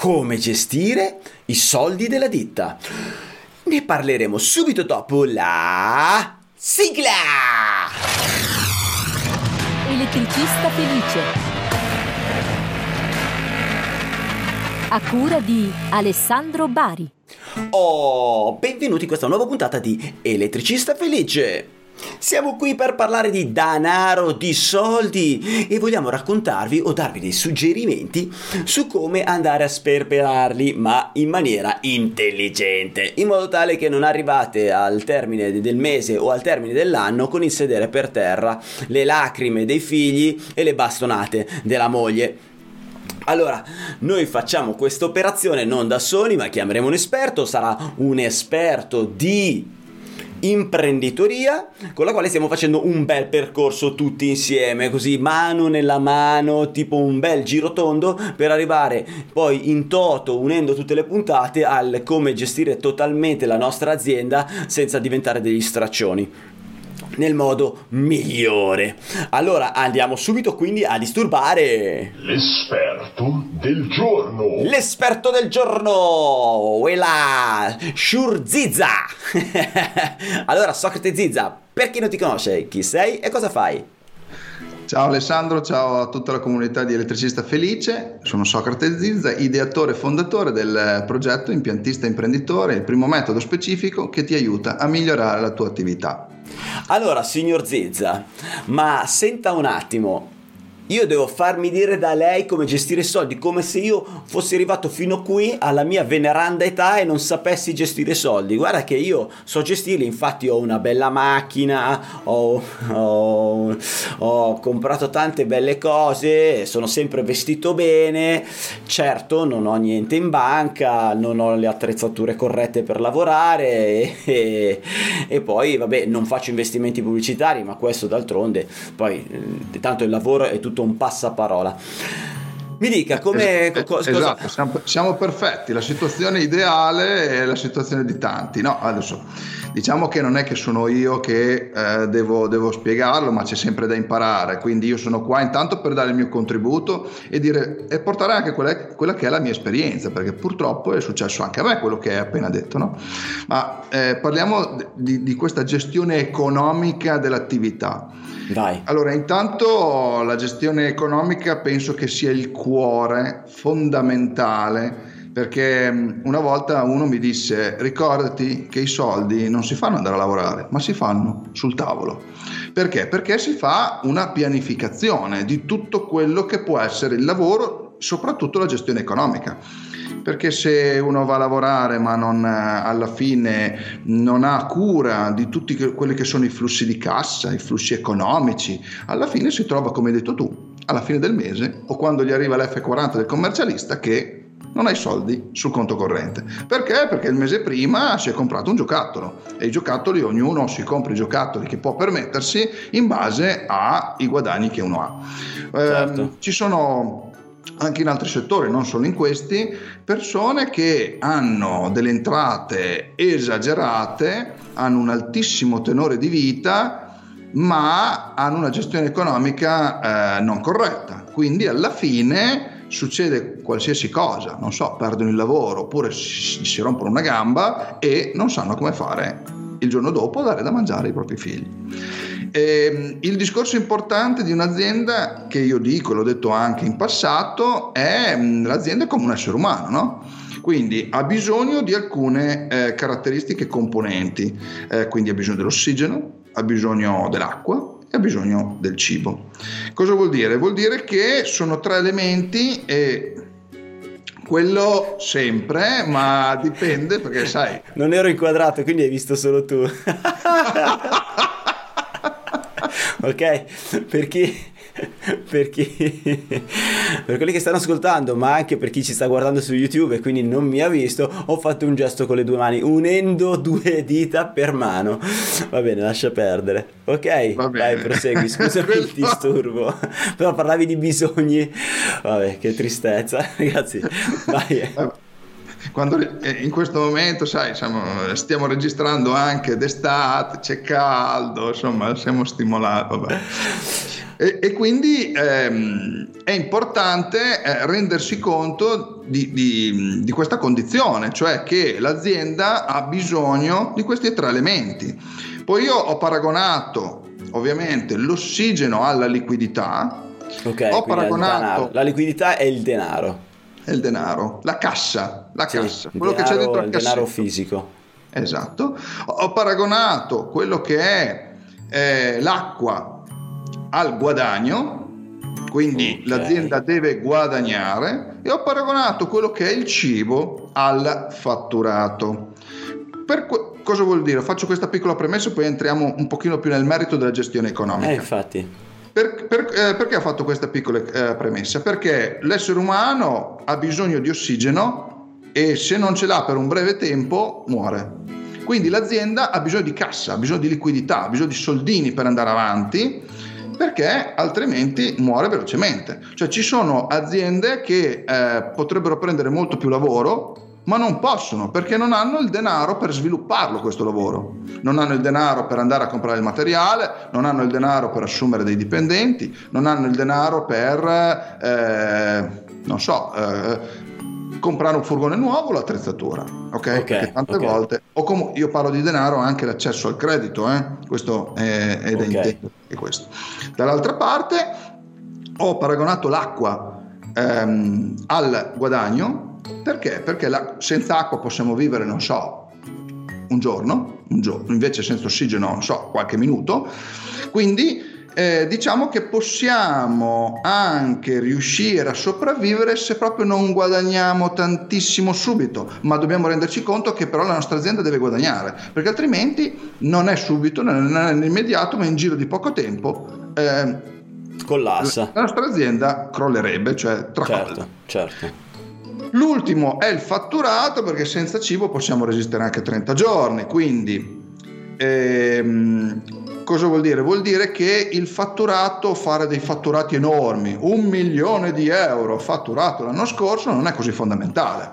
come gestire i soldi della ditta. Ne parleremo subito dopo la sigla! Elettricista felice. A cura di Alessandro Bari. Oh, benvenuti in questa nuova puntata di Elettricista Felice. Siamo qui per parlare di denaro, di soldi e vogliamo raccontarvi o darvi dei suggerimenti su come andare a sperperarli, ma in maniera intelligente, in modo tale che non arrivate al termine del mese o al termine dell'anno con il sedere per terra, le lacrime dei figli e le bastonate della moglie. Allora, noi facciamo questa operazione non da soli, ma chiameremo un esperto, sarà un esperto di imprenditoria con la quale stiamo facendo un bel percorso tutti insieme, così mano nella mano, tipo un bel giro tondo per arrivare poi in toto unendo tutte le puntate al come gestire totalmente la nostra azienda senza diventare degli straccioni nel modo migliore. Allora andiamo subito quindi a disturbare l'esperto del giorno. L'esperto del giorno, quella Shurziza. allora Socrate Zizza, per chi non ti conosce, chi sei e cosa fai? Ciao Alessandro, ciao a tutta la comunità di Elettricista Felice, sono Socrate Zizza, ideatore e fondatore del progetto Impiantista Imprenditore, il primo metodo specifico che ti aiuta a migliorare la tua attività. Allora, signor Zizza, ma senta un attimo, io devo farmi dire da lei come gestire i soldi, come se io fossi arrivato fino qui alla mia veneranda età e non sapessi gestire i soldi. Guarda che io so gestirli, infatti ho una bella macchina, ho, ho, ho comprato tante belle cose, sono sempre vestito bene, certo non ho niente in banca, non ho le attrezzature corrette per lavorare e, e, e poi vabbè non faccio investimenti pubblicitari, ma questo d'altronde poi eh, tanto il lavoro è tutto un passaparola. Mi dica come... Es- cosa... Esatto, siamo, siamo, perfetti, la situazione ideale è la situazione di tanti. No, adesso diciamo che non è che sono io che eh, devo, devo, spiegarlo, ma c'è sempre da imparare. Quindi io sono qua intanto per dare il mio contributo e, dire, e portare anche quella, quella, che è la mia esperienza, perché purtroppo è successo anche a me quello che hai appena detto. No? Ma eh, parliamo di, di questa gestione economica dell'attività. Vai. Allora, intanto la gestione economica penso che sia il cuore fondamentale perché una volta uno mi disse ricordati che i soldi non si fanno andare a lavorare, ma si fanno sul tavolo. Perché? Perché si fa una pianificazione di tutto quello che può essere il lavoro, soprattutto la gestione economica perché se uno va a lavorare ma non, alla fine non ha cura di tutti quelli che sono i flussi di cassa, i flussi economici, alla fine si trova, come hai detto tu, alla fine del mese o quando gli arriva l'F40 del commercialista che non hai soldi sul conto corrente. Perché? Perché il mese prima si è comprato un giocattolo e i giocattoli, ognuno si compra i giocattoli che può permettersi in base ai guadagni che uno ha. Certo. Eh, ci sono anche in altri settori, non solo in questi, persone che hanno delle entrate esagerate, hanno un altissimo tenore di vita, ma hanno una gestione economica eh, non corretta. Quindi alla fine succede qualsiasi cosa, non so, perdono il lavoro oppure si, si rompono una gamba e non sanno come fare il giorno dopo dare da mangiare ai propri figli. Eh, il discorso importante di un'azienda, che io dico, l'ho detto anche in passato, è mm, l'azienda come un essere umano, no? Quindi ha bisogno di alcune eh, caratteristiche componenti, eh, quindi ha bisogno dell'ossigeno, ha bisogno dell'acqua e ha bisogno del cibo. Cosa vuol dire? Vuol dire che sono tre elementi e quello sempre, ma dipende perché sai. Non ero inquadrato, quindi hai visto solo tu. ok? Per chi, per chi, per quelli che stanno ascoltando, ma anche per chi ci sta guardando su YouTube e quindi non mi ha visto, ho fatto un gesto con le due mani, unendo due dita per mano. Va bene, lascia perdere. Ok, dai, prosegui. Scusami il disturbo, però parlavi di bisogni. Vabbè, che tristezza, ragazzi. Vai quando eh, in questo momento, sai, siamo, stiamo registrando anche d'estate, c'è caldo, insomma, siamo stimolati. Vabbè. E, e quindi ehm, è importante eh, rendersi conto di, di, di, questa condizione, cioè che l'azienda ha bisogno di questi tre elementi. Poi io ho paragonato ovviamente l'ossigeno alla liquidità. Ok, ho paragonato... La liquidità è il denaro. È il denaro, la cassa, la sì, cassa, quello denaro, che c'è dentro il, denaro fisico. Esatto. Ho paragonato quello che è eh, l'acqua al guadagno, quindi okay. l'azienda deve guadagnare, e ho paragonato quello che è il cibo al fatturato. Per que- cosa vuol dire? Faccio questa piccola premessa e poi entriamo un pochino più nel merito della gestione economica. Eh, infatti. Per, per, eh, perché ho fatto questa piccola eh, premessa? Perché l'essere umano ha bisogno di ossigeno e se non ce l'ha per un breve tempo muore. Quindi l'azienda ha bisogno di cassa, ha bisogno di liquidità, ha bisogno di soldini per andare avanti perché altrimenti muore velocemente. Cioè ci sono aziende che eh, potrebbero prendere molto più lavoro, ma non possono perché non hanno il denaro per svilupparlo questo lavoro. Non hanno il denaro per andare a comprare il materiale, non hanno il denaro per assumere dei dipendenti, non hanno il denaro per, eh, non so, eh, comprare un furgone nuovo l'attrezzatura, ok? okay Perché tante okay. volte, o come io parlo di denaro, anche l'accesso al credito, eh? questo è, è da okay. intendere. Questo. Dall'altra parte ho paragonato l'acqua ehm, al guadagno, perché? Perché la, senza acqua possiamo vivere, non so, un giorno, un giorno, invece senza ossigeno, non so, qualche minuto, quindi eh, diciamo che possiamo anche riuscire a sopravvivere se proprio non guadagniamo tantissimo subito, ma dobbiamo renderci conto che però la nostra azienda deve guadagnare, perché altrimenti non è subito, non è nell'immediato, ma in giro di poco tempo. Eh, Collassa. La nostra azienda crollerebbe, cioè tracolla. Certo, certo. L'ultimo è il fatturato perché senza cibo possiamo resistere anche 30 giorni, quindi ehm, Cosa vuol dire? Vuol dire che il fatturato, fare dei fatturati enormi, un milione di euro fatturato l'anno scorso non è così fondamentale.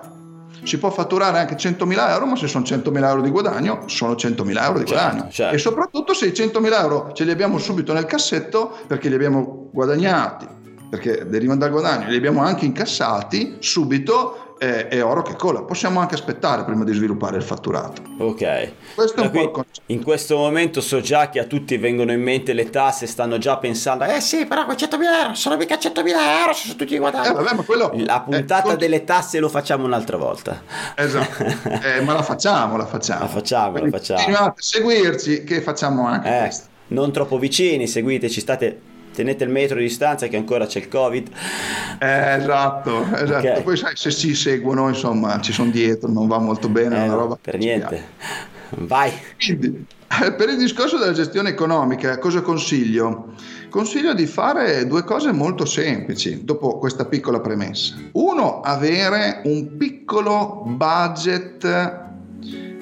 Si può fatturare anche 100.000 euro, ma se sono 100.000 euro di guadagno, sono 100.000 euro di certo, guadagno. Certo. E soprattutto se i 100.000 euro ce li abbiamo subito nel cassetto perché li abbiamo guadagnati, perché derivano dal guadagno, li abbiamo anche incassati subito è, è, oro che cola. Possiamo anche aspettare prima di sviluppare il fatturato. Ok. Questo è concetto. In questo momento so già che a tutti vengono in mente le tasse, stanno già pensando, eh sì, però quei 100.000 euro sono mica 100.000 euro, sono tutti guadagni. Eh, vabbè, quello, la puntata eh, delle tasse lo facciamo un'altra volta. Esatto, eh, ma la facciamo, la facciamo. La facciamo, Quindi, la facciamo. Continuate a seguirci che facciamo anche eh, questo. Non troppo vicini, seguiteci, state tenete il metro di distanza che ancora c'è il covid eh, esatto, esatto. Okay. poi sai se si seguono insomma ci sono dietro non va molto bene eh, roba per niente vai Quindi, eh, per il discorso della gestione economica cosa consiglio? Consiglio di fare due cose molto semplici dopo questa piccola premessa. Uno, avere un piccolo budget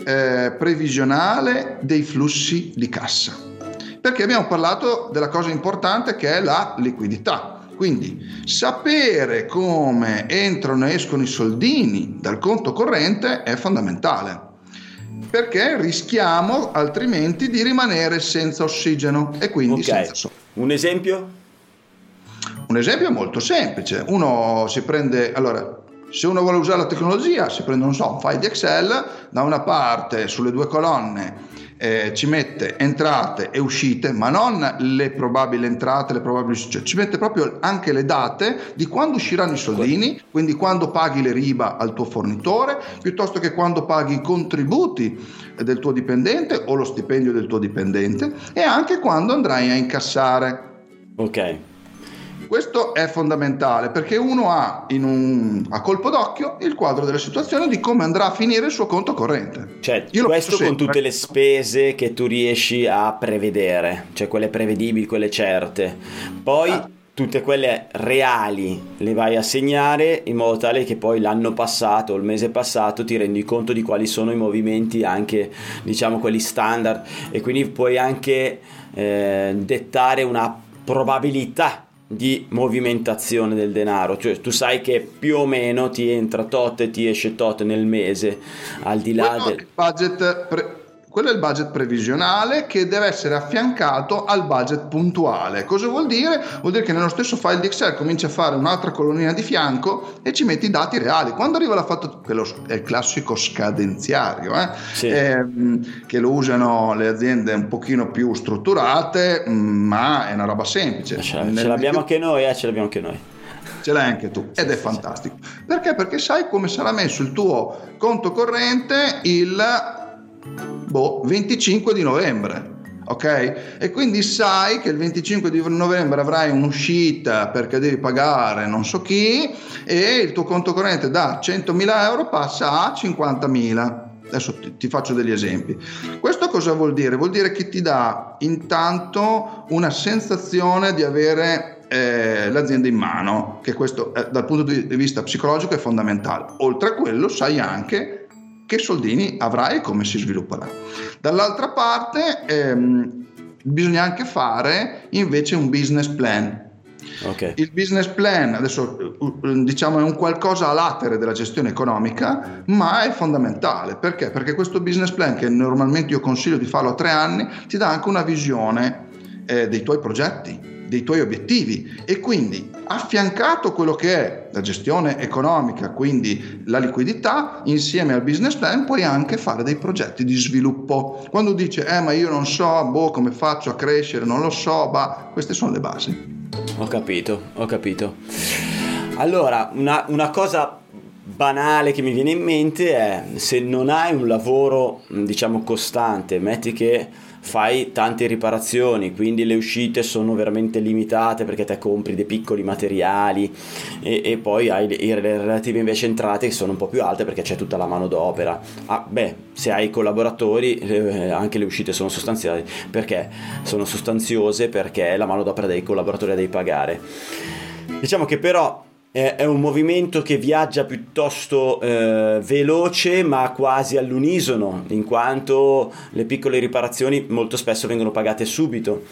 eh, previsionale dei flussi di cassa perché abbiamo parlato della cosa importante che è la liquidità. Quindi sapere come entrano e escono i soldini dal conto corrente è fondamentale, perché rischiamo altrimenti di rimanere senza ossigeno e quindi okay. senza soldi. Un esempio? Un esempio molto semplice. Uno si prende, allora, se uno vuole usare la tecnologia, si prende, non so, un file di Excel, da una parte sulle due colonne eh, ci mette entrate e uscite, ma non le probabili entrate, le probabili uscite, ci mette proprio anche le date di quando usciranno i soldini, quindi quando paghi le riba al tuo fornitore, piuttosto che quando paghi i contributi del tuo dipendente o lo stipendio del tuo dipendente e anche quando andrai a incassare. Ok. Questo è fondamentale perché uno ha un, a colpo d'occhio il quadro della situazione di come andrà a finire il suo conto corrente. Cioè, Io questo con tutte le spese che tu riesci a prevedere, cioè quelle prevedibili, quelle certe. Poi ah. tutte quelle reali le vai a segnare in modo tale che poi l'anno passato o il mese passato ti rendi conto di quali sono i movimenti anche diciamo quelli standard e quindi puoi anche eh, dettare una probabilità di movimentazione del denaro, cioè tu sai che più o meno ti entra tot e ti esce tot nel mese, al di là del budget pre- Quello è il budget previsionale che deve essere affiancato al budget puntuale. Cosa vuol dire? Vuol dire che nello stesso file di Excel cominci a fare un'altra colonnina di fianco e ci metti i dati reali. Quando arriva la fattura, quello è il classico scadenziario, eh? Sì. Eh, che lo usano le aziende un pochino più strutturate, ma è una roba semplice. Ce, ce l'abbiamo anche noi, eh, ce l'abbiamo anche noi ce l'hai anche tu ed è fantastico. Perché? Perché sai come sarà messo il tuo conto corrente il boh, 25 di novembre. Ok? E quindi sai che il 25 di novembre avrai un'uscita perché devi pagare non so chi e il tuo conto corrente da 100.000 euro passa a 50.000. Adesso ti, ti, faccio degli esempi. Questo cosa vuol dire? Vuol dire che ti dà intanto una sensazione di avere eh, l'azienda in mano, che questo eh, dal punto di vista psicologico è fondamentale. Oltre a quello sai anche che soldini avrai e come si svilupperà. Dall'altra parte ehm, bisogna anche fare invece un business plan. Okay. Il business plan adesso diciamo è un qualcosa a latere della gestione economica, ma è fondamentale perché? Perché questo business plan che normalmente io consiglio di farlo a tre anni ti dà anche una visione eh, dei tuoi progetti, dei tuoi obiettivi e quindi affiancato quello che è la gestione economica, quindi la liquidità, insieme al business plan puoi anche fare dei progetti di sviluppo. Quando dice eh ma io non so, boh come faccio a crescere, non lo so, ma queste sono le basi. Ho capito, ho capito. Allora, una, una cosa banale che mi viene in mente è se non hai un lavoro diciamo costante, metti che fai tante riparazioni, quindi le uscite sono veramente limitate perché te compri dei piccoli materiali e, e poi hai le, le, relative invece entrate che sono un po' più alte perché c'è tutta la mano d'opera. Ah, beh, se hai collaboratori eh, anche le uscite sono sostanziali perché sono sostanziose perché la mano d'opera dei collaboratori la devi pagare. Diciamo che però è un movimento che viaggia piuttosto eh, veloce ma quasi all'unisono, in quanto le piccole riparazioni molto spesso vengono pagate subito.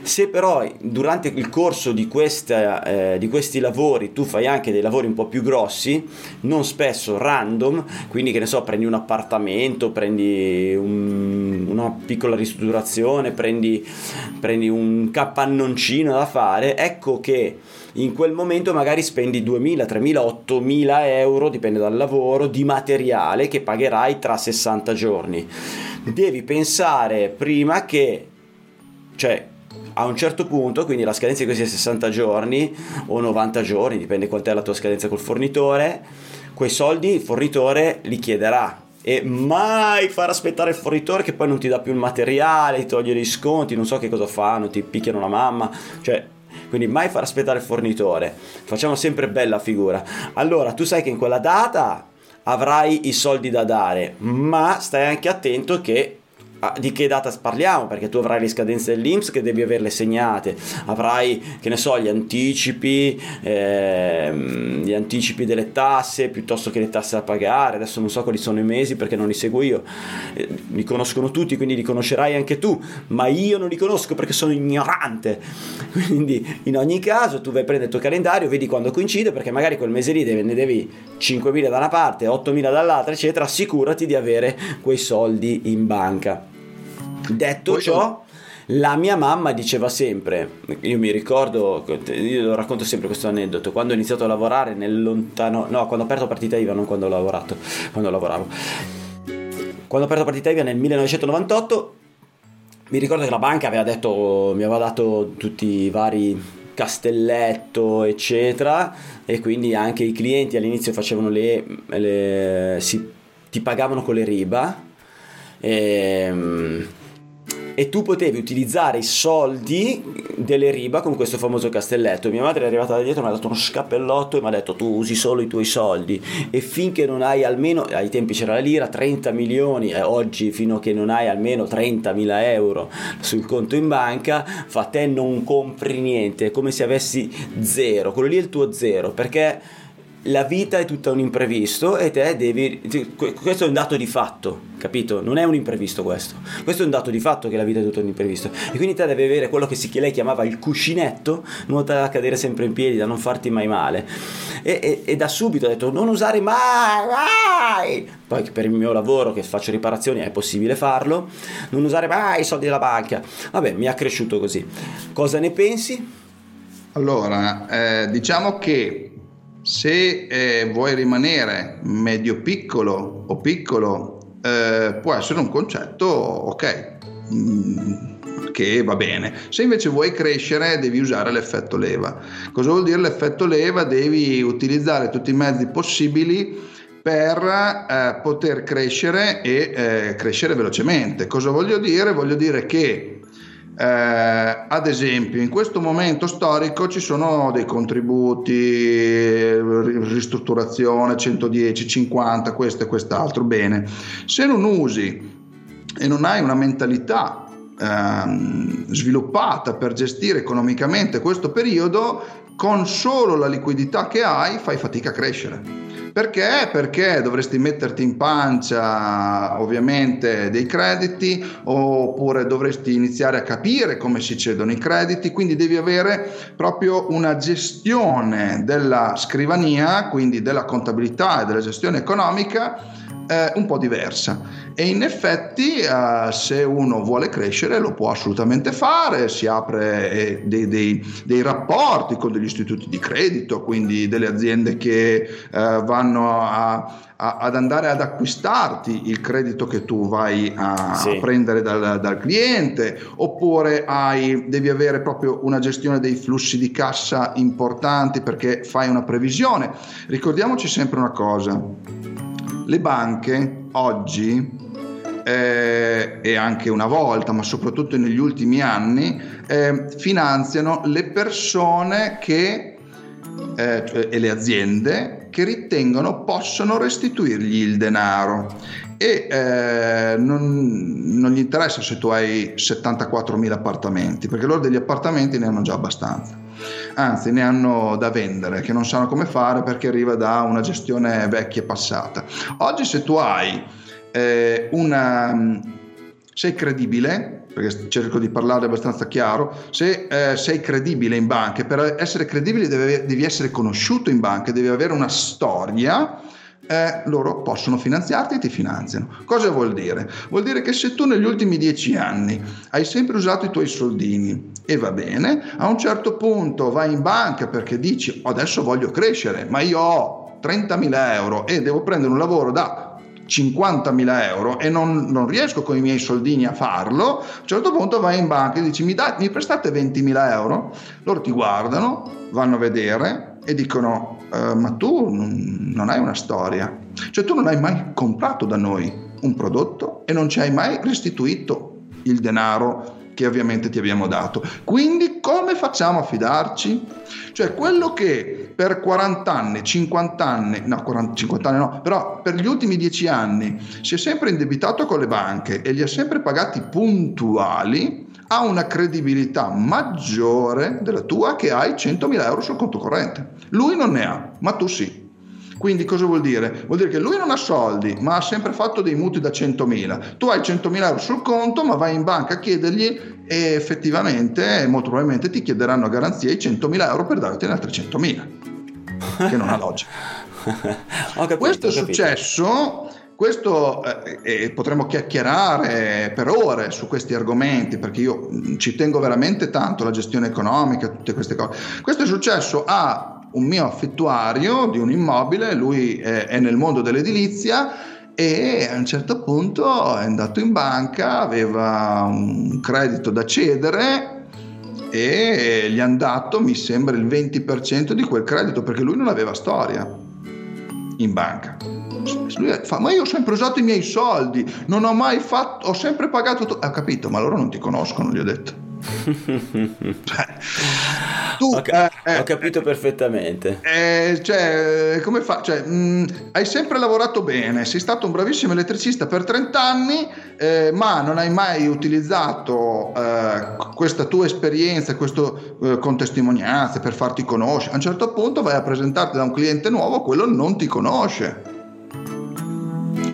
Se però durante il corso di, questa, eh, di questi lavori tu fai anche dei lavori un po' più grossi, non spesso random, quindi che ne so, prendi un appartamento, prendi un, una piccola ristrutturazione, prendi, prendi un cappannoncino da fare, ecco che in quel momento magari spendi 2.000, 3.000, 8.000 euro, dipende dal lavoro, di materiale che pagherai tra 60 giorni. Devi pensare prima che, cioè, a un certo punto, quindi la scadenza di questi 60 giorni o 90 giorni, dipende quant'è la tua scadenza col fornitore, quei soldi il fornitore li chiederà e mai far aspettare il fornitore che poi non ti dà più il materiale, ti toglie gli sconti, non so che cosa fanno, ti picchiano la mamma, cioè quindi mai far aspettare il fornitore, facciamo sempre bella figura. Allora, tu sai che in quella data avrai i soldi da dare, ma stai anche attento che di che data parliamo? Perché tu avrai le scadenze dell'Inps che devi averle segnate, avrai, che ne so, gli anticipi, ehm, gli anticipi delle tasse piuttosto che le tasse da pagare. Adesso non so quali sono i mesi perché non li seguo io, eh, li conoscono tutti, quindi li conoscerai anche tu, ma io non li conosco perché sono ignorante. Quindi in ogni caso tu vai a prendere il tuo calendario, vedi quando coincide, perché magari quel mese lì ne devi 5.000 da una parte, 8.000 dall'altra, eccetera. Assicurati di avere quei soldi in banca. Detto ciò, la mia mamma diceva sempre, io mi ricordo, io lo racconto sempre questo aneddoto, quando ho iniziato a lavorare nel lontano, no, quando ho aperto partita IVA, non quando ho lavorato, quando lavoravo. Quando ho aperto partita IVA nel 1998, mi ricordo che la banca aveva detto, mi aveva dato tutti i vari castelletto eccetera e quindi anche i clienti all'inizio facevano le, le si, ti pagavano con le riba e, ehm, e tu potevi utilizzare i soldi delle riba con questo famoso castelletto. Mia madre è arrivata da dietro, mi ha dato uno scappellotto e mi ha detto tu usi solo i tuoi soldi e finché non hai almeno, ai tempi c'era la lira, 30 milioni e oggi fino a che non hai almeno 30 mila euro sul conto in banca, fa te non compri niente, è come se avessi zero, quello lì è il tuo zero perché la vita è tutta un imprevisto e te devi... Questo è un dato di fatto, capito? Non è un imprevisto questo. Questo è un dato di fatto che la vita è tutta un imprevisto. E quindi te devi avere quello che, si, lei chiamava il cuscinetto, in modo da cadere sempre in piedi, da non farti mai male. E, e, e da subito ha detto non usare mai, mai! Poi per il mio lavoro che faccio riparazioni è possibile farlo, non usare mai i soldi della banca. Vabbè, mi ha cresciuto così. Cosa ne pensi? Allora, eh, diciamo che se eh, vuoi rimanere medio piccolo o piccolo, eh, può essere un concetto ok, mm, che va bene. Se invece vuoi crescere, devi usare l'effetto leva. Cosa vuol dire l'effetto leva? Devi utilizzare tutti i mezzi possibili per eh, poter crescere e eh, crescere velocemente. Cosa voglio dire? Voglio dire che eh, ad esempio, in questo momento storico ci sono dei contributi, ristrutturazione 110, 50, questo e quest'altro. Bene, se non usi e non hai una mentalità ehm, sviluppata per gestire economicamente questo periodo, con solo la liquidità che hai fai fatica a crescere. Perché? Perché dovresti metterti in pancia ovviamente dei crediti oppure dovresti iniziare a capire come si cedono i crediti, quindi devi avere proprio una gestione della scrivania, quindi della contabilità e della gestione economica eh, un po' diversa e in effetti eh, se uno vuole crescere lo può assolutamente fare, si apre eh, dei, dei, dei, rapporti con degli istituti di credito, quindi delle aziende che eh, vanno a, a, ad andare ad acquistarti il credito che tu vai a, sì. a prendere dal, dal, cliente, oppure hai, devi avere proprio una gestione dei flussi di cassa importanti perché fai una previsione. Ricordiamoci sempre una cosa le banche oggi eh, e anche una volta, ma soprattutto negli ultimi anni, eh, finanziano le persone che, eh, e le aziende che ritengono possono restituirgli il denaro e eh, non, non, gli interessa se tu hai 74.000 appartamenti, perché loro degli appartamenti ne hanno già abbastanza anzi ne hanno da vendere, che non sanno come fare perché arriva da una gestione vecchia e passata. Oggi se tu hai eh, una... sei credibile, perché cerco di parlare abbastanza chiaro, se eh, sei credibile in banca, per essere credibile devi, devi essere conosciuto in banca, devi avere una storia, eh, loro possono finanziarti e ti finanziano. Cosa vuol dire? Vuol dire che se tu negli ultimi dieci anni hai sempre usato i tuoi soldini e va bene, a un certo punto vai in banca perché dici adesso voglio crescere, ma io ho 30.000 euro e devo prendere un lavoro da 50.000 euro e non, non, riesco con i miei soldini a farlo, a un certo punto vai in banca e dici mi, da, mi prestate 20.000 euro, loro ti guardano, vanno a vedere e dicono uh, ma tu non hai una storia, cioè tu non hai mai comprato da noi un prodotto e non ci hai mai restituito il denaro che ovviamente ti abbiamo dato. Quindi come facciamo a fidarci? Cioè quello che per 40 anni, 50 anni, no 40, 50 anni no, però per gli ultimi 10 anni si è sempre indebitato con le banche e li ha sempre pagati puntuali, ha una credibilità maggiore della tua che hai 100.000 euro sul conto corrente. Lui non ne ha, ma tu sì. Quindi cosa vuol dire? Vuol dire che lui non ha soldi, ma ha sempre fatto dei mutui da 100.000. Tu hai 100.000 euro sul conto, ma vai in banca a chiedergli e effettivamente, molto probabilmente, ti chiederanno a garanzia i 100.000 euro per darti altri 100.000, che non ha logica. capito, Questo è successo questo eh, eh, potremmo chiacchierare per ore su questi argomenti perché io mm, ci tengo veramente tanto alla gestione economica, tutte queste cose. Questo è successo a un mio affittuario di un immobile, lui è, è nel mondo dell'edilizia e a un certo punto è andato in banca, aveva un credito da cedere e gli hanno dato, mi sembra, il 20% di quel credito perché lui non aveva storia in banca. Lui fa, ma io ho sempre usato i miei soldi, non ho mai fatto, ho sempre pagato... To-. Ha capito, ma loro non ti conoscono, gli ho detto. Cioè. tu, ho, ca- eh, ho capito perfettamente. Eh, cioè, come fa? Cioè, mh, hai sempre lavorato bene, sei stato un bravissimo elettricista per 30 anni, eh, ma non hai mai utilizzato eh, questa tua esperienza, questo eh, con testimonianze per farti conoscere. A un certo punto vai a presentarti da un cliente nuovo, quello non ti conosce.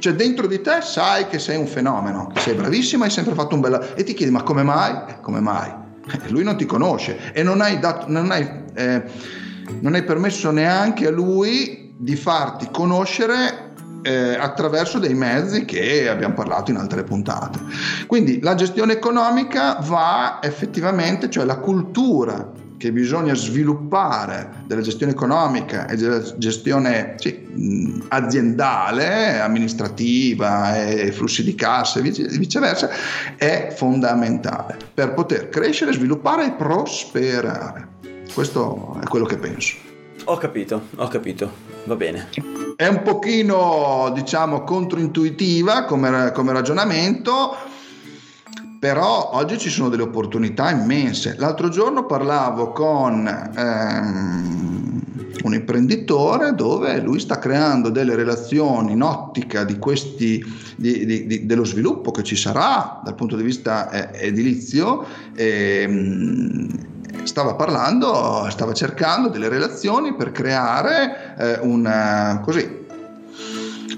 Cioè dentro di te sai che sei un fenomeno, che sei bravissimo, hai sempre fatto un bel... e ti chiedi ma come mai? Eh, come mai? Eh, lui non ti conosce e non hai, dato, non hai, eh, non hai permesso neanche a lui di farti conoscere eh, attraverso dei mezzi che abbiamo parlato in altre puntate. Quindi la gestione economica va effettivamente, cioè la cultura che bisogna sviluppare della gestione economica e della gestione sì, aziendale, amministrativa e flussi di cassa e viceversa è fondamentale per poter crescere, sviluppare e prosperare. Questo è quello che penso. Ho capito, ho capito, va bene. È un pochino, diciamo, controintuitiva come, come ragionamento, però oggi ci sono delle opportunità immense. L'altro giorno parlavo con ehm, un imprenditore dove lui sta creando delle relazioni in ottica di questi, di, di, di, dello sviluppo che ci sarà dal punto di vista eh, edilizio. Ehm, stava parlando, stava cercando delle relazioni per creare eh, una, così,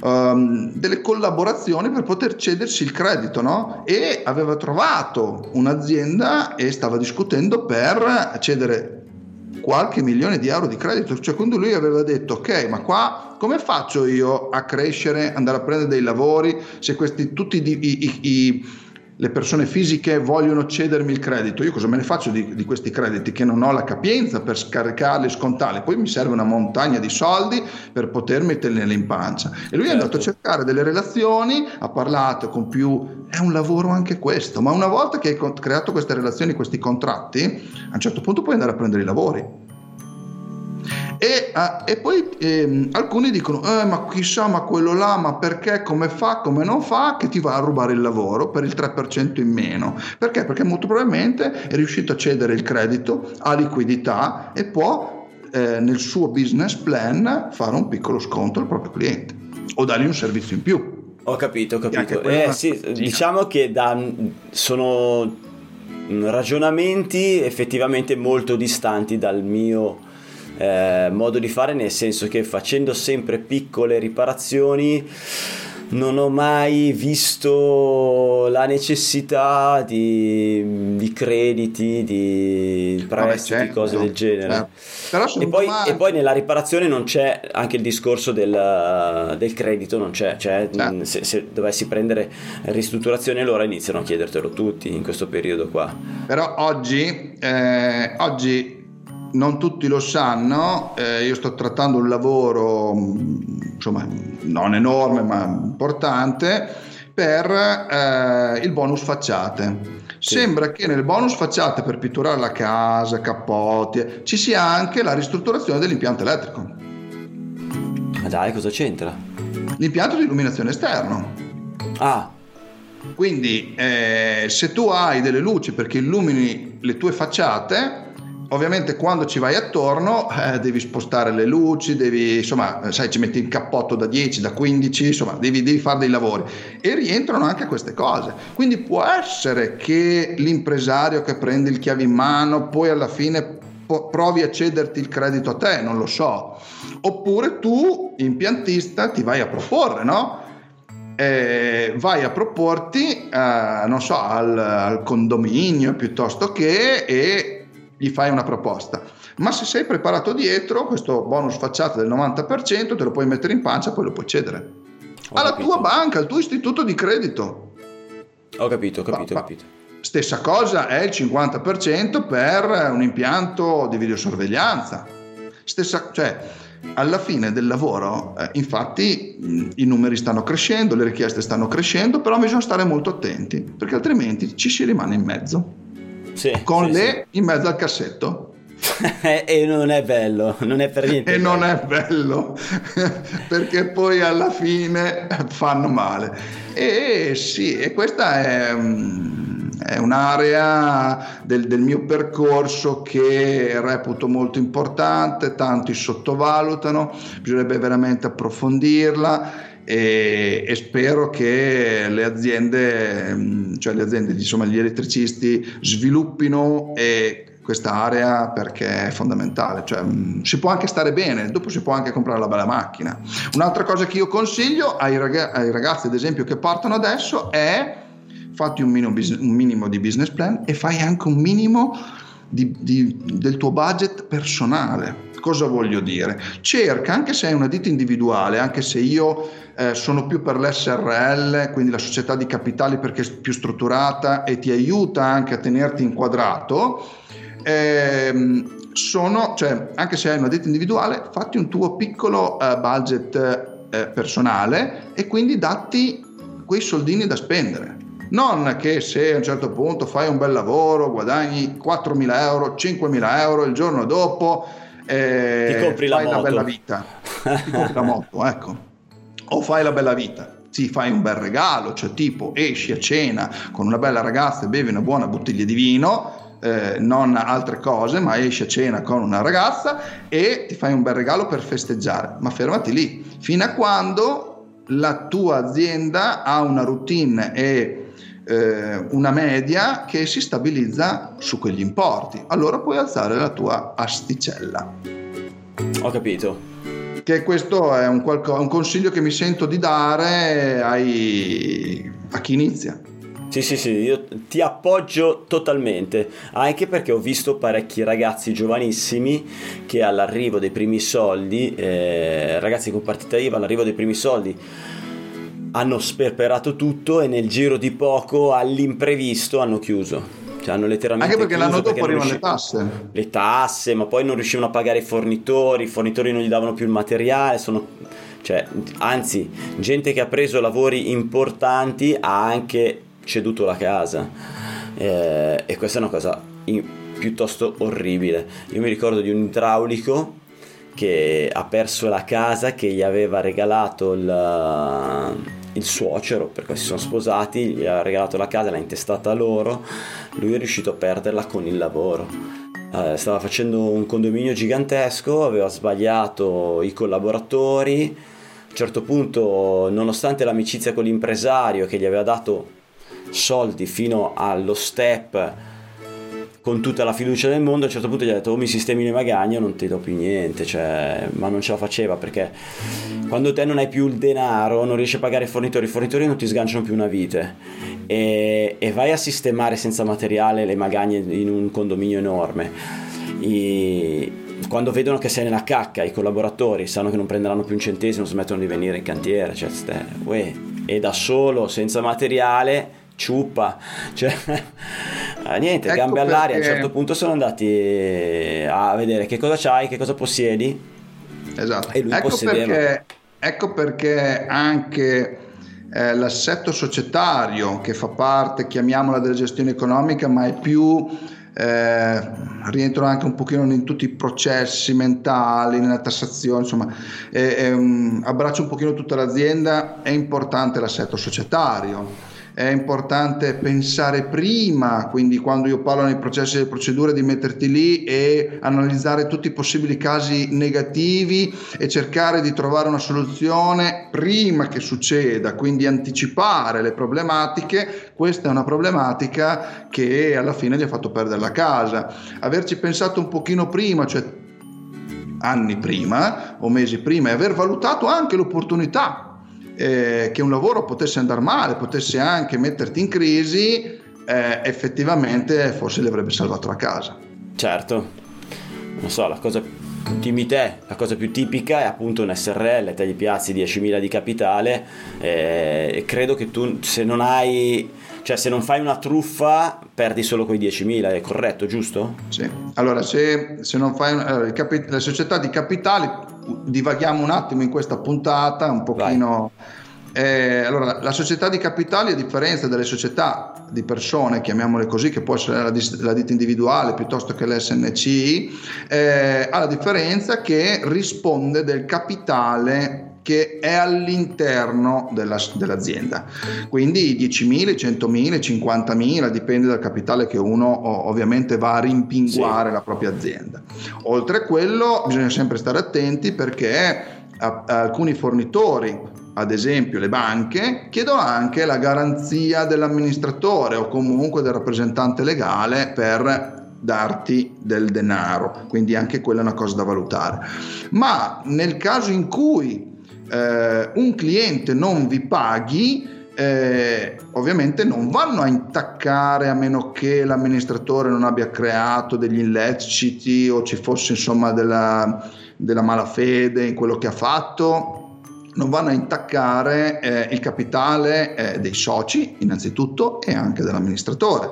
um, delle collaborazioni per poter cedersi il credito, no? E aveva trovato un'azienda e stava discutendo per cedere qualche milione di euro di credito, cioè quando lui aveva detto ok ma qua come faccio io a crescere, andare a prendere dei lavori se questi tutti i, i, i le persone fisiche vogliono cedermi il credito, io cosa me ne faccio di, di, questi crediti che non ho la capienza per scaricarli e scontarli, poi mi serve una montagna di soldi per poter metterli in pancia. E lui certo. è andato a certo. cercare delle relazioni, ha parlato con più, è un lavoro anche questo, ma una volta che hai creato queste relazioni, questi contratti, a un certo punto puoi andare a prendere i lavori. E, uh, e poi ehm, alcuni dicono, eh, ma chissà, ma quello là, ma perché, come fa, come non fa, che ti va a rubare il lavoro per il 3% in meno. Perché? Perché molto probabilmente è riuscito a cedere il credito, ha liquidità e può eh, nel suo business plan fare un piccolo sconto al proprio cliente o dargli un servizio in più. Ho capito, ho capito. Eh, sì, diciamo che da, sono ragionamenti effettivamente molto distanti dal mio eh, modo di fare nel senso che facendo sempre piccole riparazioni non ho mai visto la necessità di, di crediti, di prestiti, Vabbè, certo, cose del genere. Certo. E poi, e, poi, nella riparazione non c'è anche il discorso del, del credito, non c'è. Cioè, certo. se, se, dovessi prendere ristrutturazione allora iniziano a chiedertelo tutti in questo periodo qua. Però oggi, eh, oggi non tutti lo sanno, eh, io sto trattando un lavoro insomma non enorme ma importante per eh, il bonus facciate. Sì. Sembra che nel bonus facciate per pitturare la casa, cappotti, ci sia anche la ristrutturazione dell'impianto elettrico. Ma dai, cosa c'entra? L'impianto di illuminazione esterno. Ah. Quindi eh, se tu hai delle luci perché illumini le tue facciate, ovviamente quando ci vai attorno eh, devi spostare le luci, devi, insomma, sai, ci metti il cappotto da 10, da 15, insomma, devi, devi fare dei lavori e rientrano anche queste cose. Quindi può essere che l'impresario che prende il chiave in mano poi alla fine provi a cederti il credito a te, non lo so. Oppure tu, impiantista, ti vai a proporre, no? Eh, vai a proporti, eh, non so, al, al, condominio piuttosto che e gli fai una proposta. Ma se sei preparato dietro, questo bonus facciata del 90% te lo puoi mettere in pancia, poi lo puoi cedere. Ho alla capito. tua banca, al tuo istituto di credito. Ho capito, ho capito, ho capito. Stessa cosa è il 50% per un impianto di videosorveglianza. Stessa, cioè, alla fine del lavoro, eh, infatti, i numeri stanno crescendo, le richieste stanno crescendo, però bisogna stare molto attenti, perché altrimenti ci si rimane in mezzo sì, con sì, le sì. in mezzo al cassetto. e non è bello, non è per niente. E bello. non è bello perché poi alla fine fanno male. E sì, e questa è, è un'area del, del, mio percorso che reputo molto importante, tanti sottovalutano, bisognerebbe veramente approfondirla e, e, spero che le aziende, mm, cioè le aziende, insomma gli elettricisti sviluppino questa area perché è fondamentale, cioè, mm, si può anche stare bene, dopo si può anche comprare la bella macchina. Un'altra cosa che io consiglio ai, rag- ai ragazzi, ad esempio, che partono adesso è fatti un minimo, un minimo di business plan e fai anche un minimo di, di, del tuo budget personale. Cosa voglio dire? Cerca, anche se hai una ditta individuale, anche se io eh, sono più per l'SRL, quindi la società di capitali perché è più strutturata e ti aiuta anche a tenerti inquadrato, ehm, sono, cioè, anche se hai una ditta individuale, fatti un tuo piccolo eh, budget eh, personale e quindi datti quei soldini da spendere. Non che se a un certo punto fai un bel lavoro, guadagni 4.000 euro, 5.000 euro il giorno dopo, eh, ti compri fai la, la bella vita. Ti compri la moto, ecco. O fai la bella vita ti fai un bel regalo, cioè tipo esci a cena con una bella ragazza e bevi una buona bottiglia di vino, eh, non altre cose, ma esci a cena con una ragazza e ti fai un bel regalo per festeggiare. Ma fermati lì, fino a quando la tua azienda ha una routine e eh, una media che si stabilizza su quegli importi. Allora puoi alzare la tua asticella. Ho capito. Che questo è un, qualco- un consiglio che mi sento di dare ai- a chi inizia. Sì, sì, sì, io ti appoggio totalmente, anche perché ho visto parecchi ragazzi giovanissimi che all'arrivo dei primi soldi, eh, ragazzi con partita IVA, all'arrivo dei primi soldi, hanno sperperato tutto e nel giro di poco all'imprevisto hanno chiuso. Cioè, hanno letteralmente Anche perché l'anno dopo arrivano riusci- le tasse. Le tasse, ma poi non riuscivano a pagare i fornitori, i fornitori non gli davano più il materiale, sono... cioè, anzi, gente che ha preso lavori importanti ha anche ceduto la casa. Eh, e questa è una cosa in- piuttosto orribile. Io mi ricordo di un idraulico che ha perso la casa che gli aveva regalato il, il suocero perché si sono sposati, gli ha regalato la casa, l'ha intestata loro, lui è riuscito a perderla con il lavoro. Eh, stava facendo un condominio gigantesco, aveva sbagliato i collaboratori, a un certo punto, nonostante l'amicizia con l'impresario che gli aveva dato soldi fino allo step con tutta la fiducia del mondo, a un certo punto gli ha detto o mi sistemi le magagne non ti do più niente, cioè, ma non ce la faceva perché quando te non hai più il denaro, non riesci a pagare i fornitori, i fornitori non ti sganciano più una vite e, e vai a sistemare senza materiale le magagne in un condominio enorme. I, quando vedono che sei nella cacca, i collaboratori sanno che non prenderanno più un centesimo, smettono di venire in cantiere, cioè, uè, e da solo, senza materiale, ciuppa, cioè, niente, Ecco gambe all'aria, a un perché- certo punto sono andati a vedere che cosa c'hai, che cosa possiedi, Esatto. E lui ecco, possedeva. perché, ecco perché anche eh, l'assetto societario che fa parte, chiamiamola della gestione economica, ma è più eh, rientrano anche un pochino in tutti i processi mentali, nella tassazione, insomma, è un- abbraccia un pochino tutta l'azienda, è importante l'assetto societario. È importante pensare prima, quindi quando io parlo nei processi e procedure, di metterti lì e analizzare tutti i possibili casi negativi e cercare di trovare una soluzione prima che succeda, quindi anticipare le problematiche. Questa è una problematica che alla fine gli ha fatto perdere la casa. Averci pensato un pochino prima, cioè anni prima o mesi prima, e aver valutato anche l'opportunità eh, che un lavoro potesse andare male, potesse anche metterti in crisi, eh, effettivamente forse gli avrebbe salvato la casa. certo, non so, la cosa dimmi te, la cosa più tipica è appunto un SRL, te gli piazzi 10.000 di capitale eh, e credo che tu se non hai, cioè se non fai una truffa perdi solo quei 10.000, è corretto, giusto? Sì. Allora, se, se non fai allora, il capi- le società di capitali, divaghiamo un attimo in questa puntata, un pochino. Eh, allora, la società di capitali, a differenza delle società di persone, chiamiamole così, che può essere la, la ditta individuale piuttosto che l'SNCI, eh, ha la differenza che risponde del capitale che è all'interno della, dell'azienda. Quindi 10.000, 100.000, 50.000, dipende dal capitale che uno ovviamente va a rimpinguare sì. la propria azienda. Oltre a quello bisogna sempre stare attenti perché a, a alcuni fornitori ad esempio le banche, chiedono anche la garanzia dell'amministratore o comunque del rappresentante legale per darti del denaro, quindi anche quella è una cosa da valutare. Ma nel caso in cui eh, un cliente non vi paghi, eh, ovviamente non vanno a intaccare a meno che l'amministratore non abbia creato degli illeciti o ci fosse insomma della, della malafede in quello che ha fatto non vanno a intaccare eh, il capitale eh, dei soci innanzitutto e anche dell'amministratore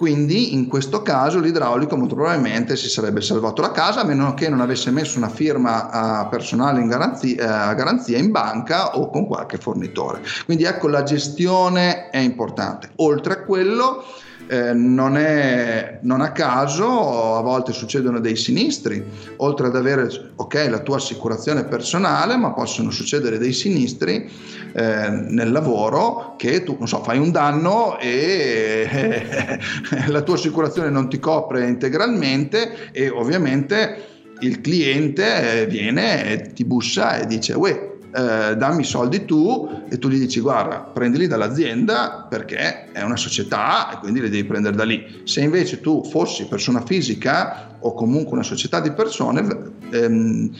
quindi in questo caso l'idraulico molto probabilmente si sarebbe salvato la casa a meno che non avesse messo una firma uh, personale in garanzia, uh, garanzia in banca o con qualche fornitore. Quindi ecco la gestione è importante. Oltre a quello eh, non, è, non a caso a volte succedono dei sinistri, oltre ad avere ok la tua assicurazione personale, ma possono succedere dei sinistri eh, nel lavoro che tu so, fai un danno e eh, la tua assicurazione non ti copre integralmente e ovviamente il cliente viene e ti bussa e dice uè eh, dammi i soldi tu e tu gli dici guarda prendili dall'azienda perché è una società e quindi li devi prendere da lì. Se invece tu fossi persona fisica o comunque una società di persone ehm,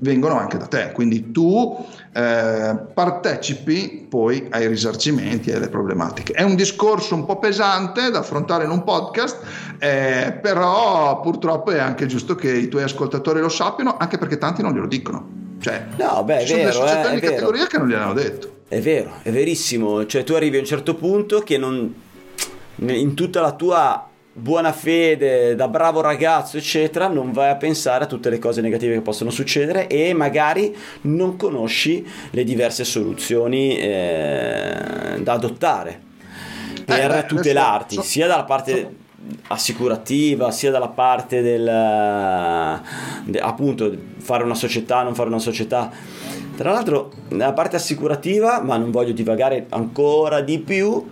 vengono anche da te, quindi tu eh, partecipi poi ai risarcimenti e alle problematiche. È un discorso un po' pesante da affrontare in un podcast, eh, però purtroppo è anche giusto che i tuoi ascoltatori lo sappiano, anche perché tanti non glielo dicono. Cioè, no, beh, ci sono vero, delle società eh, di categoria che non gliel'hanno detto. È vero, è verissimo. Cioè, tu arrivi a un certo punto che non. in tutta la tua buona fede, da bravo ragazzo, eccetera, non vai a pensare a tutte le cose negative che possono succedere e magari non conosci le diverse soluzioni eh, da adottare per eh, beh, tutelarti, so, sia dalla parte. So assicurativa sia dalla parte del de, appunto fare una società non fare una società. Tra l'altro nella parte assicurativa ma non voglio divagare ancora di più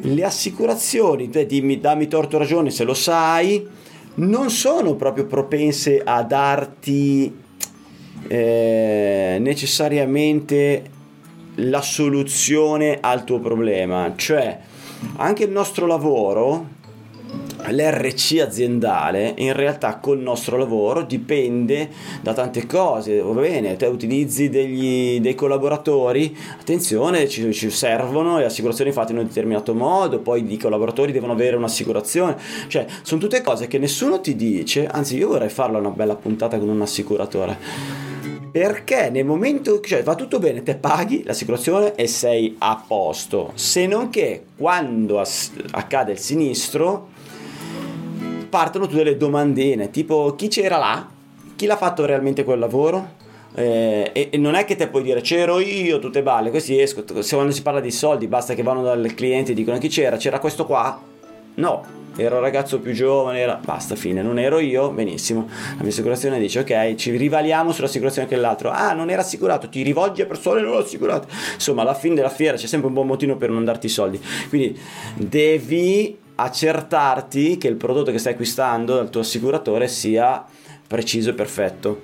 le assicurazioni te dimmi dammi torto ragione se lo sai non sono proprio propense a darti eh, necessariamente la soluzione al tuo problema. Cioè anche il nostro lavoro l'RC aziendale in realtà col nostro lavoro dipende da tante cose va bene te utilizzi degli, dei collaboratori attenzione ci, ci, servono le assicurazioni fatte in un determinato modo poi i collaboratori devono avere un'assicurazione. Cioè sono tutte cose che nessuno ti dice anzi io vorrei farla una bella puntata con un assicuratore. Perché nel momento cioè va tutto bene, te paghi l'assicurazione e sei a posto, se non che quando accade il sinistro partono tutte le domandine, tipo chi c'era là? Chi l'ha fatto realmente quel lavoro? Eh, e, e, non è che te puoi dire c'ero io, tutte balle, questi esco, se quando si parla di soldi basta che vanno dal cliente e dicono chi c'era, c'era questo qua? No, era un ragazzo più giovane, era... basta, fine, non ero io, benissimo. La mia assicurazione dice ok, ci rivaliamo sull'assicurazione che l'altro. Ah, non era assicurato, ti rivolgi a persone non assicurate. Insomma, alla fine della fiera c'è sempre un buon motivo per non darti i soldi. Quindi devi accertarti che il prodotto che stai acquistando dal tuo assicuratore sia preciso e perfetto.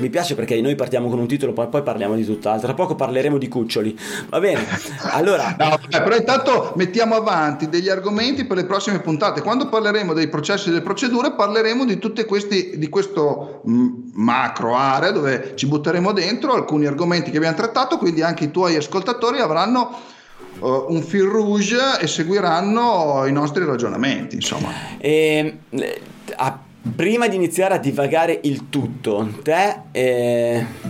Mi piace perché noi partiamo con un titolo, poi, poi parliamo di tutt'altro. Tra poco parleremo di cuccioli. Va bene. Allora. no, però intanto mettiamo avanti degli argomenti per le prossime puntate. Quando parleremo dei processi e delle procedure, parleremo di tutte questi, di questo macro area dove ci butteremo dentro alcuni argomenti che abbiamo trattato. Quindi anche i tuoi ascoltatori avranno uh, un fil rouge e seguiranno i nostri ragionamenti, insomma. E, ehm, a, prima di iniziare a divagare il tutto, te... Eh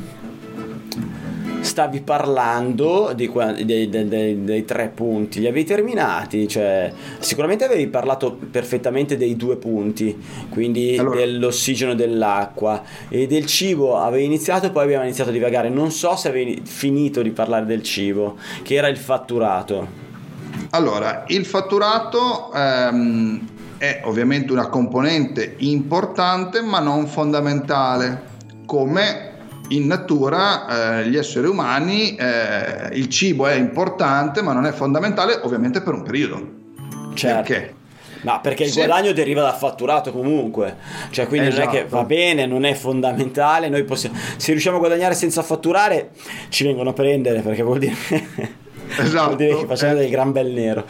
stavi parlando dei, dei, dei, dei, tre punti, li avevi terminati? Cioè, sicuramente avevi parlato perfettamente dei due punti, quindi allora. dell'ossigeno dell'acqua e del cibo avevi iniziato e poi abbiamo iniziato a divagare. Non so se avevi finito di parlare del cibo, che era il fatturato. Allora, il fatturato ehm, è ovviamente una componente importante ma non fondamentale, come in natura eh, gli esseri umani eh, il cibo è importante ma non è fondamentale ovviamente per un periodo. Certo. Perché? Ma perché il Se- guadagno deriva dal fatturato comunque, cioè quindi non è che Esatto. va bene, non è fondamentale, noi possiamo, se riusciamo a guadagnare senza fatturare ci vengono a prendere perché vuol dire, Esatto. vuol dire che facciamo Eh. del gran bel nero.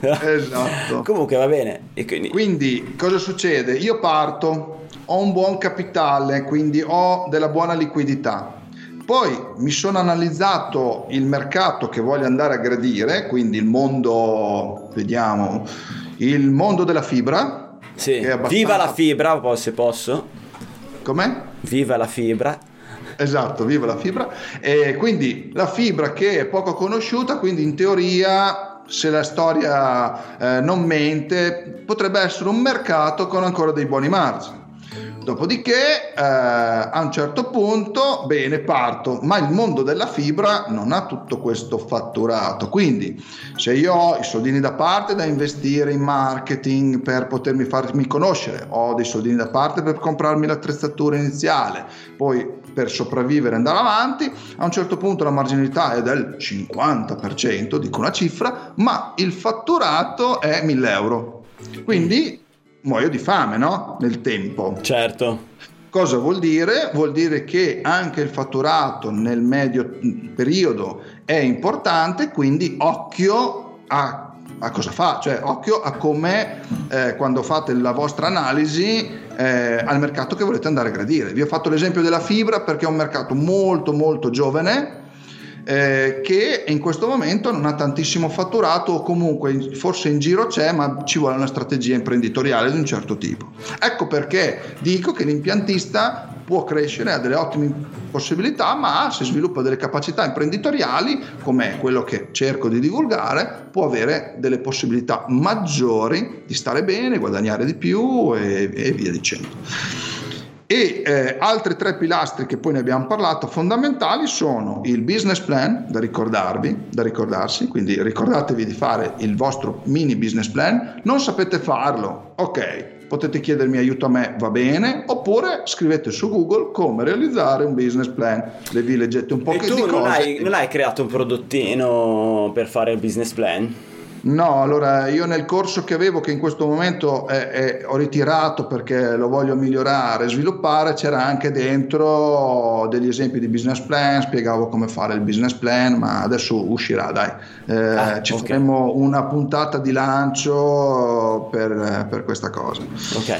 Esatto. Comunque va bene, quindi, Quindi cosa succede? Io parto, ho un buon capitale, quindi ho della buona liquidità. Poi mi sono analizzato il mercato che voglio andare a gradire, quindi il mondo, vediamo, il mondo della fibra. sì. abbastanza- viva la fibra, se posso, Com'è? viva la fibra. Esatto, viva la fibra. E quindi la fibra che è poco conosciuta, quindi in teoria, se la storia eh, non mente, potrebbe essere un mercato con ancora dei buoni margini. Dopodiché, eh, a un certo punto, bene, parto, ma il mondo della fibra non ha tutto questo fatturato. Quindi, se io ho i soldini da parte da investire in marketing per potermi farmi conoscere, ho dei soldini da parte per comprarmi l'attrezzatura iniziale, poi per sopravvivere e andare avanti, a un certo punto la marginalità è del 50%, dico una cifra, ma il fatturato è 1000 euro. Quindi muoio di fame, no? Nel tempo. Certo. Cosa vuol dire? Vuol dire che anche il fatturato nel medio periodo è importante, quindi occhio a, a cosa fa, cioè occhio a come eh, quando fate la vostra analisi eh, al mercato che volete andare a gradire. Vi ho fatto l'esempio della fibra perché è un mercato molto molto giovane eh, che in questo momento non ha tantissimo fatturato o comunque forse in giro c'è ma ci vuole una strategia imprenditoriale di un certo tipo. Ecco perché dico che l'impiantista può crescere, ha delle ottime possibilità, ma se sviluppa delle capacità imprenditoriali, come quello che cerco di divulgare, può avere delle possibilità maggiori di stare bene, guadagnare di più e, e via dicendo. E eh, altri tre pilastri che poi ne abbiamo parlato fondamentali sono il business plan da ricordarvi, da ricordarsi, quindi ricordatevi di fare il vostro mini business plan. Non sapete farlo? Ok, potete chiedermi aiuto a me, va bene, oppure scrivete su Google come realizzare un business plan. Le vi leggete un po' E che tu non hai, non hai creato un prodottino per fare il business plan? No, allora io nel corso che avevo, che in questo momento è- è- ho ritirato perché lo voglio migliorare, sviluppare, c'era anche dentro degli esempi di business plan, spiegavo come fare il business plan, ma adesso uscirà, dai. Eh, Ah, ci ok. faremo una puntata di lancio per, per questa cosa. Ok.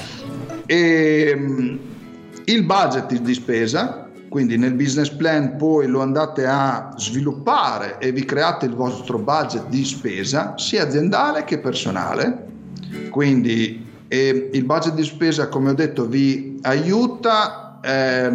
E mm, il budget di spesa, quindi nel business plan poi lo andate a sviluppare e vi create il vostro budget di spesa, sia aziendale che personale. Quindi eh, il budget di spesa, come ho detto, vi aiuta eh,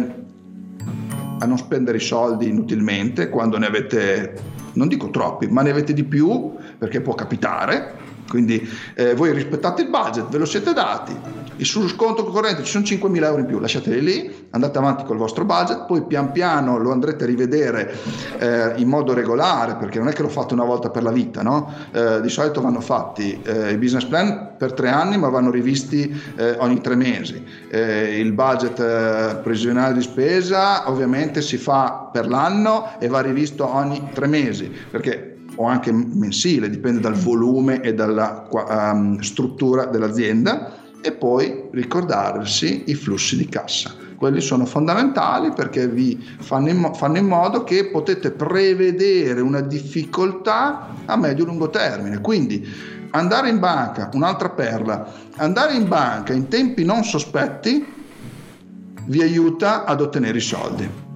a non spendere i soldi inutilmente quando ne avete, non dico troppi, ma ne avete di più perché può capitare. Quindi eh, voi rispettate il budget, ve lo siete dati, sullo sconto corrente ci sono 5.000 euro in più, lasciateli lì, andate avanti col vostro budget, poi pian piano lo andrete a rivedere eh, in modo regolare, perché non è che lo fate una volta per la vita, no? Eh, di solito vanno fatti eh, i business plan per tre anni, ma vanno rivisti eh, ogni tre mesi. Eh, il budget previsionale di spesa ovviamente si fa per l'anno e va rivisto ogni tre mesi, perché o anche mensile, dipende dal volume e dalla ehm, struttura dell'azienda e poi ricordarsi i flussi di cassa. Quelli sono fondamentali perché vi fanno in, mo- fanno in modo che potete prevedere una difficoltà a medio-lungo termine. Quindi andare in banca, un'altra perla, andare in banca in tempi non sospetti vi aiuta ad ottenere i soldi.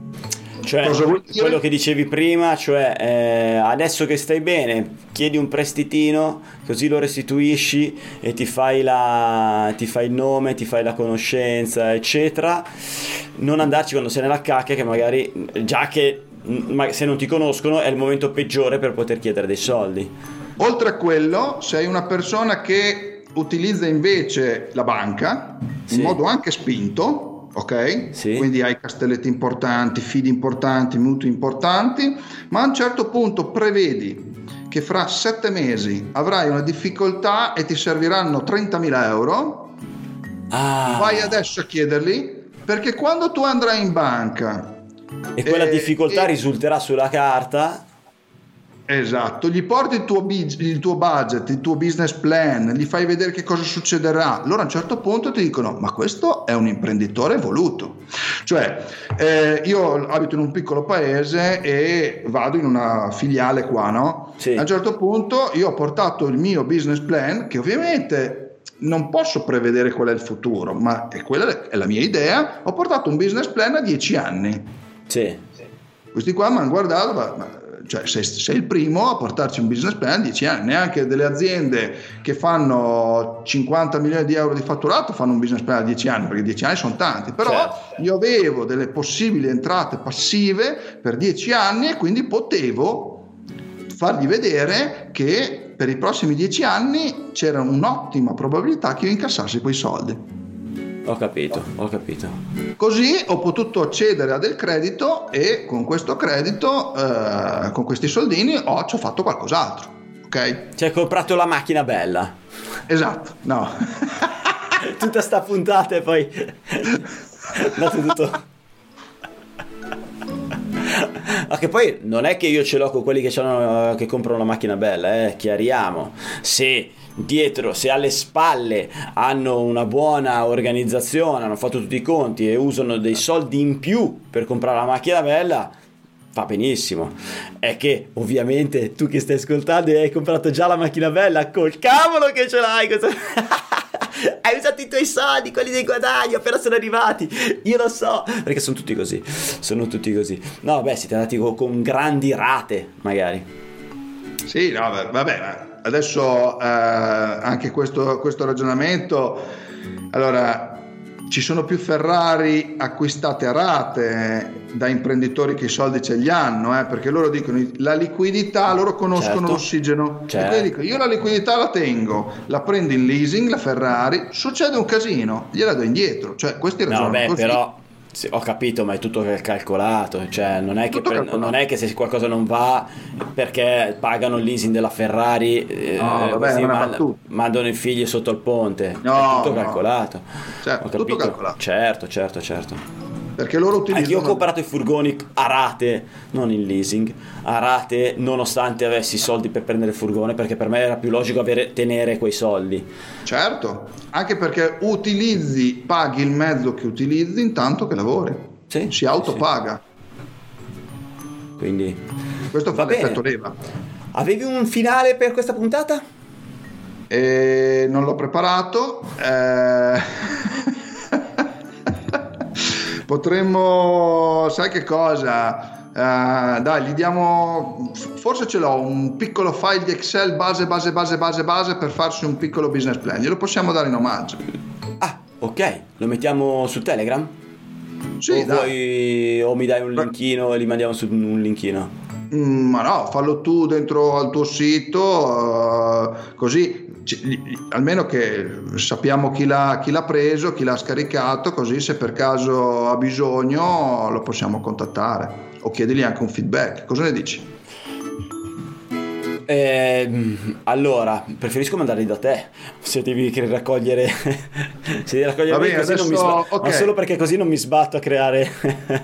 Cioè, quello che dicevi prima, cioè eh, adesso che stai bene, chiedi un prestitino, così lo restituisci e ti fai, la, ti fai il nome, ti fai la conoscenza, eccetera. Non andarci quando sei nella cacchia, che magari già che mm, ma se non ti conoscono è il momento peggiore per poter chiedere dei soldi. Oltre a quello, sei una persona che utilizza invece la banca Sì. in modo anche spinto, ok? Sì. Quindi hai castelletti importanti, fidi importanti, mutui importanti, ma a un certo punto prevedi che fra sette mesi avrai una difficoltà e ti serviranno 30.000 euro, Ah, vai adesso a chiederli perché quando tu andrai in banca E quella Eh, difficoltà e- risulterà sulla carta. Esatto, gli porti il tuo, big- il tuo budget, il tuo business plan, gli fai vedere che cosa succederà. Loro a un certo punto ti dicono: Ma questo è un imprenditore evoluto. Cioè, eh, io abito in un piccolo paese e vado in una filiale qua, no? Sì. A un certo punto io ho portato il mio business plan, che ovviamente non posso prevedere qual è il futuro, ma è quella è la mia idea. Ho portato un business plan a 10 anni. Sì. Questi qua mi hanno guardato, ma- cioè, sei, sei il primo a portarci un business plan a 10 anni, neanche delle aziende che fanno 50 milioni di euro di fatturato fanno un business plan a 10 anni, perché 10 anni sono tanti, però Certo. io avevo delle possibili entrate passive per 10 anni e quindi potevo fargli vedere che per i prossimi 10 anni c'era un'ottima probabilità che io incassassi quei soldi. Ho capito, ho capito. Così ho potuto accedere a del credito e con questo credito, eh, con questi soldini, ho, ci ho fatto qualcos'altro. Ok? Ci hai comprato la macchina bella. Esatto, no. Tutta sta puntata e poi... Dato tutto... Ma che poi non è che io ce l'ho con quelli che, c'hanno- che comprano una macchina bella, eh, chiariamo. Se dietro, se alle spalle hanno una buona organizzazione, hanno fatto tutti i conti e usano dei soldi in più per comprare la macchina bella, va benissimo. È che ovviamente tu che stai ascoltando hai comprato già la macchina bella, col cavolo che ce l'hai! hai usato i tuoi soldi, quelli dei guadagni, appena sono arrivati. Io lo so, perché sono tutti così. Sono tutti così. No, beh, siete andati co- con, grandi rate, magari. Sì, no, va- vabbè, ma adesso eh, anche questo, questo ragionamento, allora ci sono più Ferrari acquistate a rate da imprenditori che i soldi ce li hanno, eh, perché loro dicono la liquidità, loro conoscono Certo. l'ossigeno. Certo. E dico, io la liquidità la tengo, la prendo in leasing, la Ferrari, succede un casino, gliela do indietro. Cioè, questi No, ragionano beh, però sì, ho capito, ma è tutto calcolato. Cioè, non è, che pre- non è che se qualcosa non va perché pagano il leasing della Ferrari, eh, No, vabbè, battuta. mandano i figli sotto il ponte. No, è tutto no. calcolato. Certo, Ho tutto calcolato. Certo, certo, certo. Perché loro Anche io ho utilizzano... comprato i furgoni a rate, non in leasing, a rate nonostante avessi i soldi per prendere il furgone perché per me era più logico avere, tenere quei soldi. Certo, anche perché utilizzi, paghi il mezzo che utilizzi intanto che lavori. Sì, si sì, autopaga. Quindi Questo fa l'effetto leva. avevi un finale per questa puntata? E non l'ho preparato. eh, Potremmo, sai che cosa? Eh, dai, gli diamo. Forse ce l'ho un piccolo file di Excel base, base, base, base, base per farsi un piccolo business plan. Glielo possiamo dare in omaggio. Ah, ok, lo mettiamo su Telegram? Sì, o, dai. vuoi- o mi dai un linkino e li mandiamo su un linkino? Mm, ma no, fallo tu dentro al tuo sito, eh, così almeno che sappiamo chi l'ha, chi l'ha preso, chi l'ha scaricato, così se per caso ha bisogno lo possiamo contattare o chiedergli anche un feedback. Cosa ne dici? Ehm, allora, preferisco mandarli da te. Se devi raccogliere, se devi raccogliere bene, così non mi adesso- sbatto. ok. Ma solo perché così non mi sbatto a creare.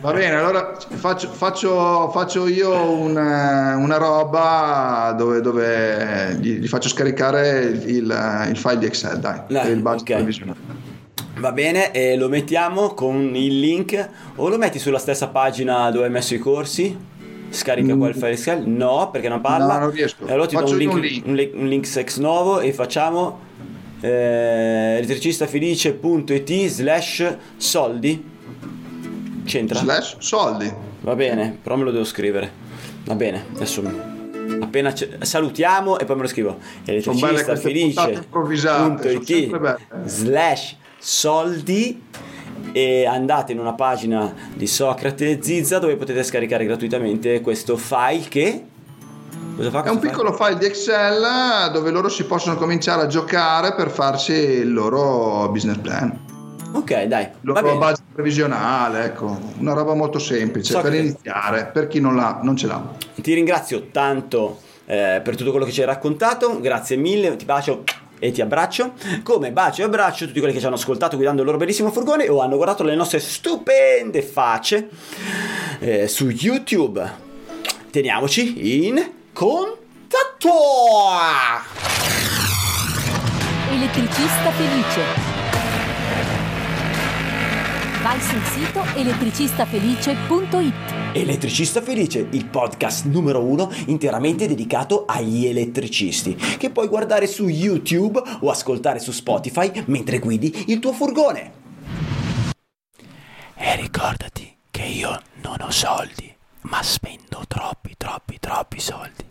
Va bene, allora faccio, faccio- faccio io una, una roba dove, dove gli, gli faccio scaricare il, il- il file di Excel, dai, Dai, il budget ok. previsionale. Va bene, e lo mettiamo con il link. O lo metti sulla stessa pagina dove hai messo i corsi? Scarica Mm. quel file Excel? No, perché non parla. No, non riesco. E allora ti do Faccio un link, un link. un link, un link sex novo e facciamo eh, elettricistafelice.it slash soldi. C'entra? Slash soldi. Va bene, però me lo devo scrivere. Va bene, adesso appena ce- salutiamo e poi me lo scrivo. Belle. slash soldi e andate in una pagina di Socrate Zizza dove potete scaricare gratuitamente questo file che È un piccolo file di Excel dove loro si possono cominciare a giocare per farsi il loro business plan? Ok, dai, il va loro budget previsionale, ecco, una roba molto semplice So per che- iniziare, per chi non, l'ha, non ce l'ha. Ti ringrazio tanto eh, per tutto quello che ci hai raccontato, grazie mille, ti bacio e ti abbraccio. Come bacio e abbraccio tutti quelli che ci hanno ascoltato guidando il loro bellissimo furgone o hanno guardato le nostre stupende facce. eh, su YouTube. Teniamoci in contatto! Elettricista felice. Vai sul sito elettricistafelice.it. Elettricista Felice, il podcast numero uno interamente dedicato agli elettricisti, che puoi guardare su YouTube o ascoltare su Spotify mentre guidi il tuo furgone. E ricordati che io non ho soldi, ma spendo troppi, troppi, troppi soldi.